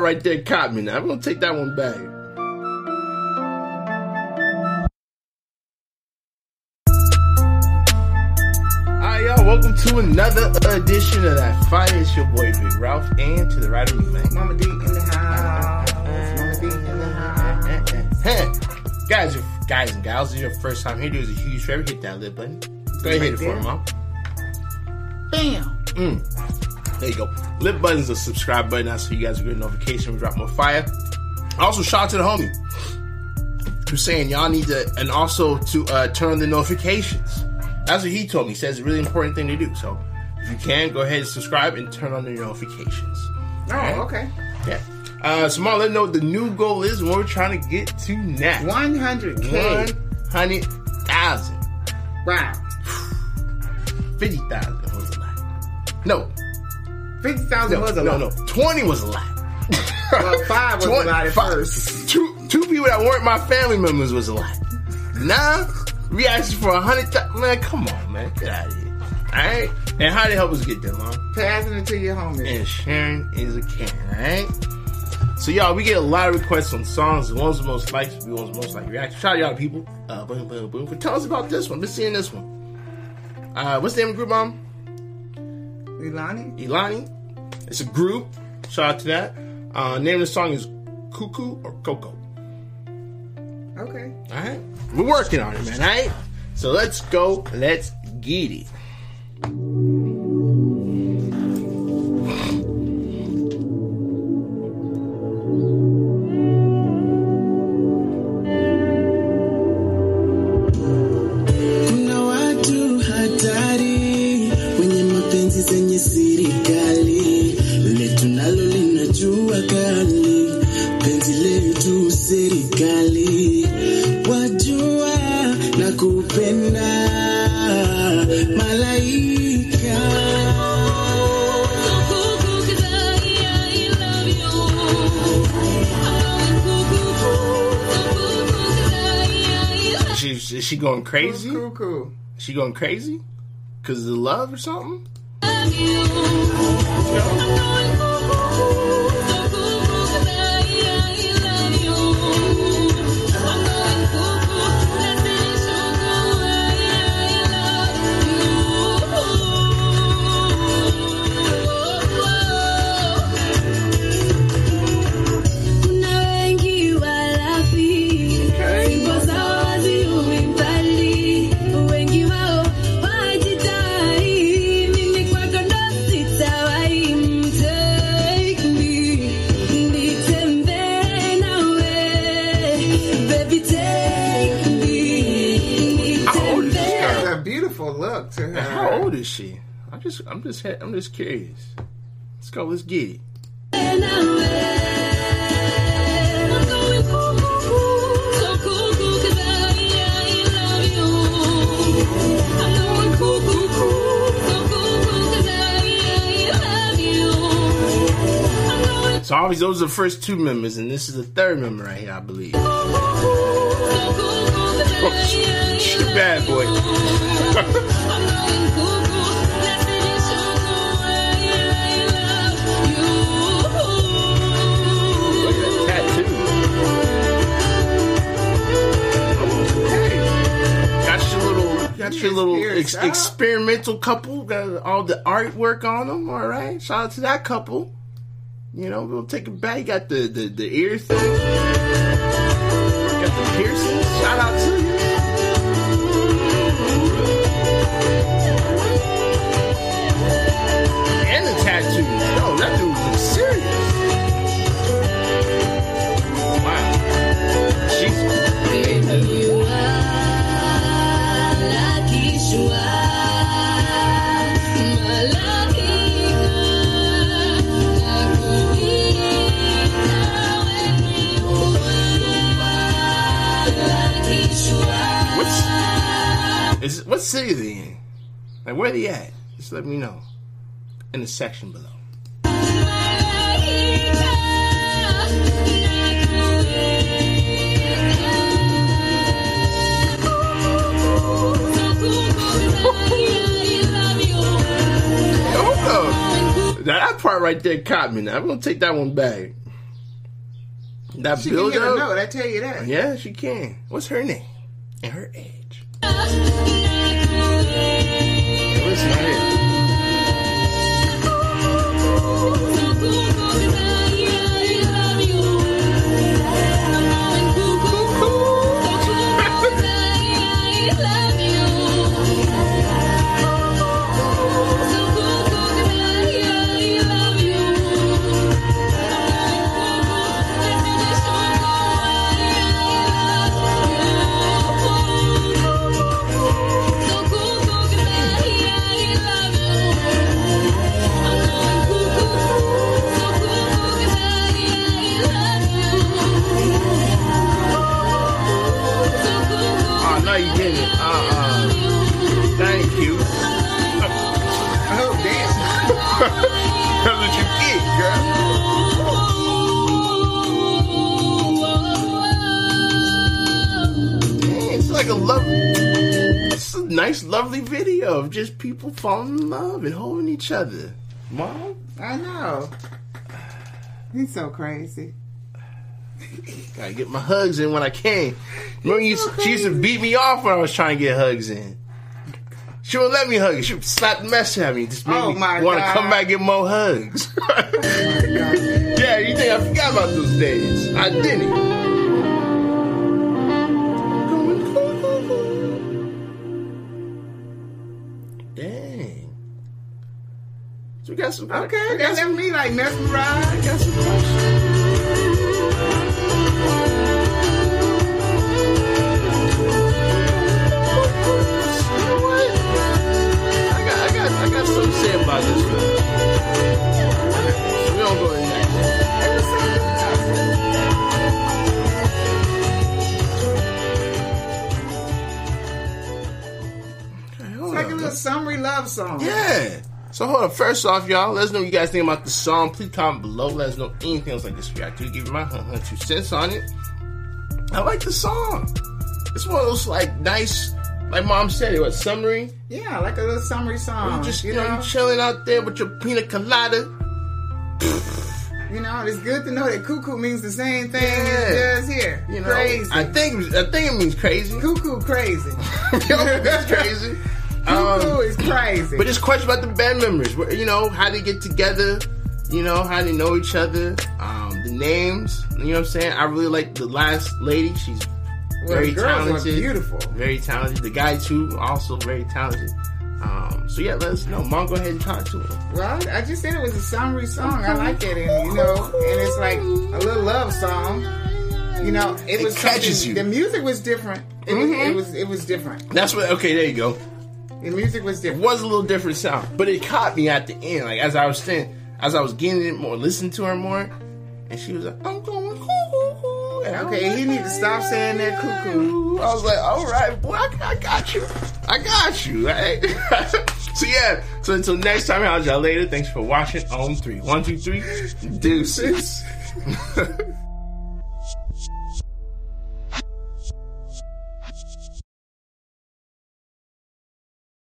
part right there caught me. Now I'm gonna take that one back. Alright, y'all. Welcome to another edition of That Fire. It's your boy Big Ralph, and to the right of me, man. Mama D in the house. Mama D in the house. Hey, guys, if, guys and gals, this is your first time here. Do us a huge favor, hit that lip button. Go ahead, hit it for me, mom. Bam. Mm. There you go. Lip button's the subscribe button. That's so you guys get a notification when we drop more fire. Also, shout out to the homie who's saying y'all need to, and also to uh, turn on the notifications. That's what he told me. He says it's a really important thing to do. So if you can, go ahead and subscribe and turn on the notifications. Oh, okay. Yeah. Uh, so, Mom, let me know what the new goal is and what we're trying to get to next. 100K. 100,000. Wow. 50,000 was a lot. No, 50,000 no, was a no, lot. no. no, 20 was a lot. Well, five was a lot at five- first. Two, two people that weren't my family members was a lot. Now, we asked for a hundred thousand. Man, come on, man. Get out of here. Alright? And how they help us get there, mom? Passing it to your homies. And sharing is a can, alright? So, y'all, we get a lot of requests on songs. The ones with the most likes, the ones the most like reactions. Shout out y'all people. Uh, boom, boom, boom. But tell us about this one. Let's see in this one. Uh, what's the name of the group, mom? Elani? Elani. It's a group. Shout out to that. Uh, name of the song is Cuckoo or Coco. Okay. Alright? We're working on it, man, alright? So let's go. Let's get it. Penzi letu serikali, wajua na kupenda malaika. Is she, is she going crazy? Cool, cool. Is she going crazy? Because of the love or something? Beautiful look to her. How old is she? I'm just, I'm just, I'm just curious. Let's go. Let's get it. nitembee nawe. I'm going cuckoo, so cuckoo 'cause I, I love you. I'm going cuckoo, so cuckoo 'cause I, I love you. I'm going So obviously those are the first two members, and this is the third member right here, I believe. She bad boy. I'm going cuckoo, let's finish cuckoo, I, I love you. Look at that tattoo. Okay. Got your little, got your little ex- experimental couple. Got all the artwork on them. All right. Shout out to that couple. You know, we'll take it back. You got the, the, the ear thing. Got the piercings. Shout out to you. What city they in? Like where they at? Just let me know in the section below. Up. That part right there caught me. Now I'm gonna take that one back. That She can build hit a note. I tell you that. Yeah, she can. What's her name? And her age. To it. Nice, lovely video of just people falling in love and holding each other. Mom, I know. He's so crazy. gotta get my hugs in when I can. Remember, you, she used to beat me off when I was trying to get hugs in. She wouldn't let me hug her. She would slap the mess of me. Just made Oh, me want to come back and get more hugs. Oh yeah, you think I forgot about those days? I didn't. Got some. Okay, I got some, me like mesmerized. got some questions. I got, I got, I got something to say about this one. So we don't go in that. It's like a little summery love song. Yeah. So hold on. First off, y'all, let us know what you guys think about the song. Please comment below. Let us know anything else like this react to. Give my two cents on it. I like the song. It's one of those like nice, like mom said, it was summery. Yeah, like a little summery song. you just you you know, know, you chilling out there with your pina colada. you know, it's good to know that cuckoo means the same thing Yeah. as it does here. You know, crazy. I think I think it means crazy. cuckoo crazy. That's crazy. Um, is crazy. But just question about the band members. You know, how they get together. You know, how they know each other. Um, the names. You know what I'm saying? I really like the last lady. She's well, very talented. beautiful. Very talented. The guy too, also very talented. Um, so yeah, let us know. Mom, go ahead and talk to him. Well, I just said it was a summery song. I like it, and you know, and it's like a little love song. You know, it It was catches you. The music was different. It, was, Mhm. it was it was different. That's what. Okay, there you go. The music was different. It was a little different sound, but it caught me at the end. Like as I was saying, as I was getting it more, listening to her more, and she was like, "I'm going cuckoo." And Okay, you need to stop saying that cuckoo. I was like, "All right, boy, I, I got you. I got you." Right? so yeah. So until next time, I'll y'all later. Thanks for watching. On three, one, two, three, deuces.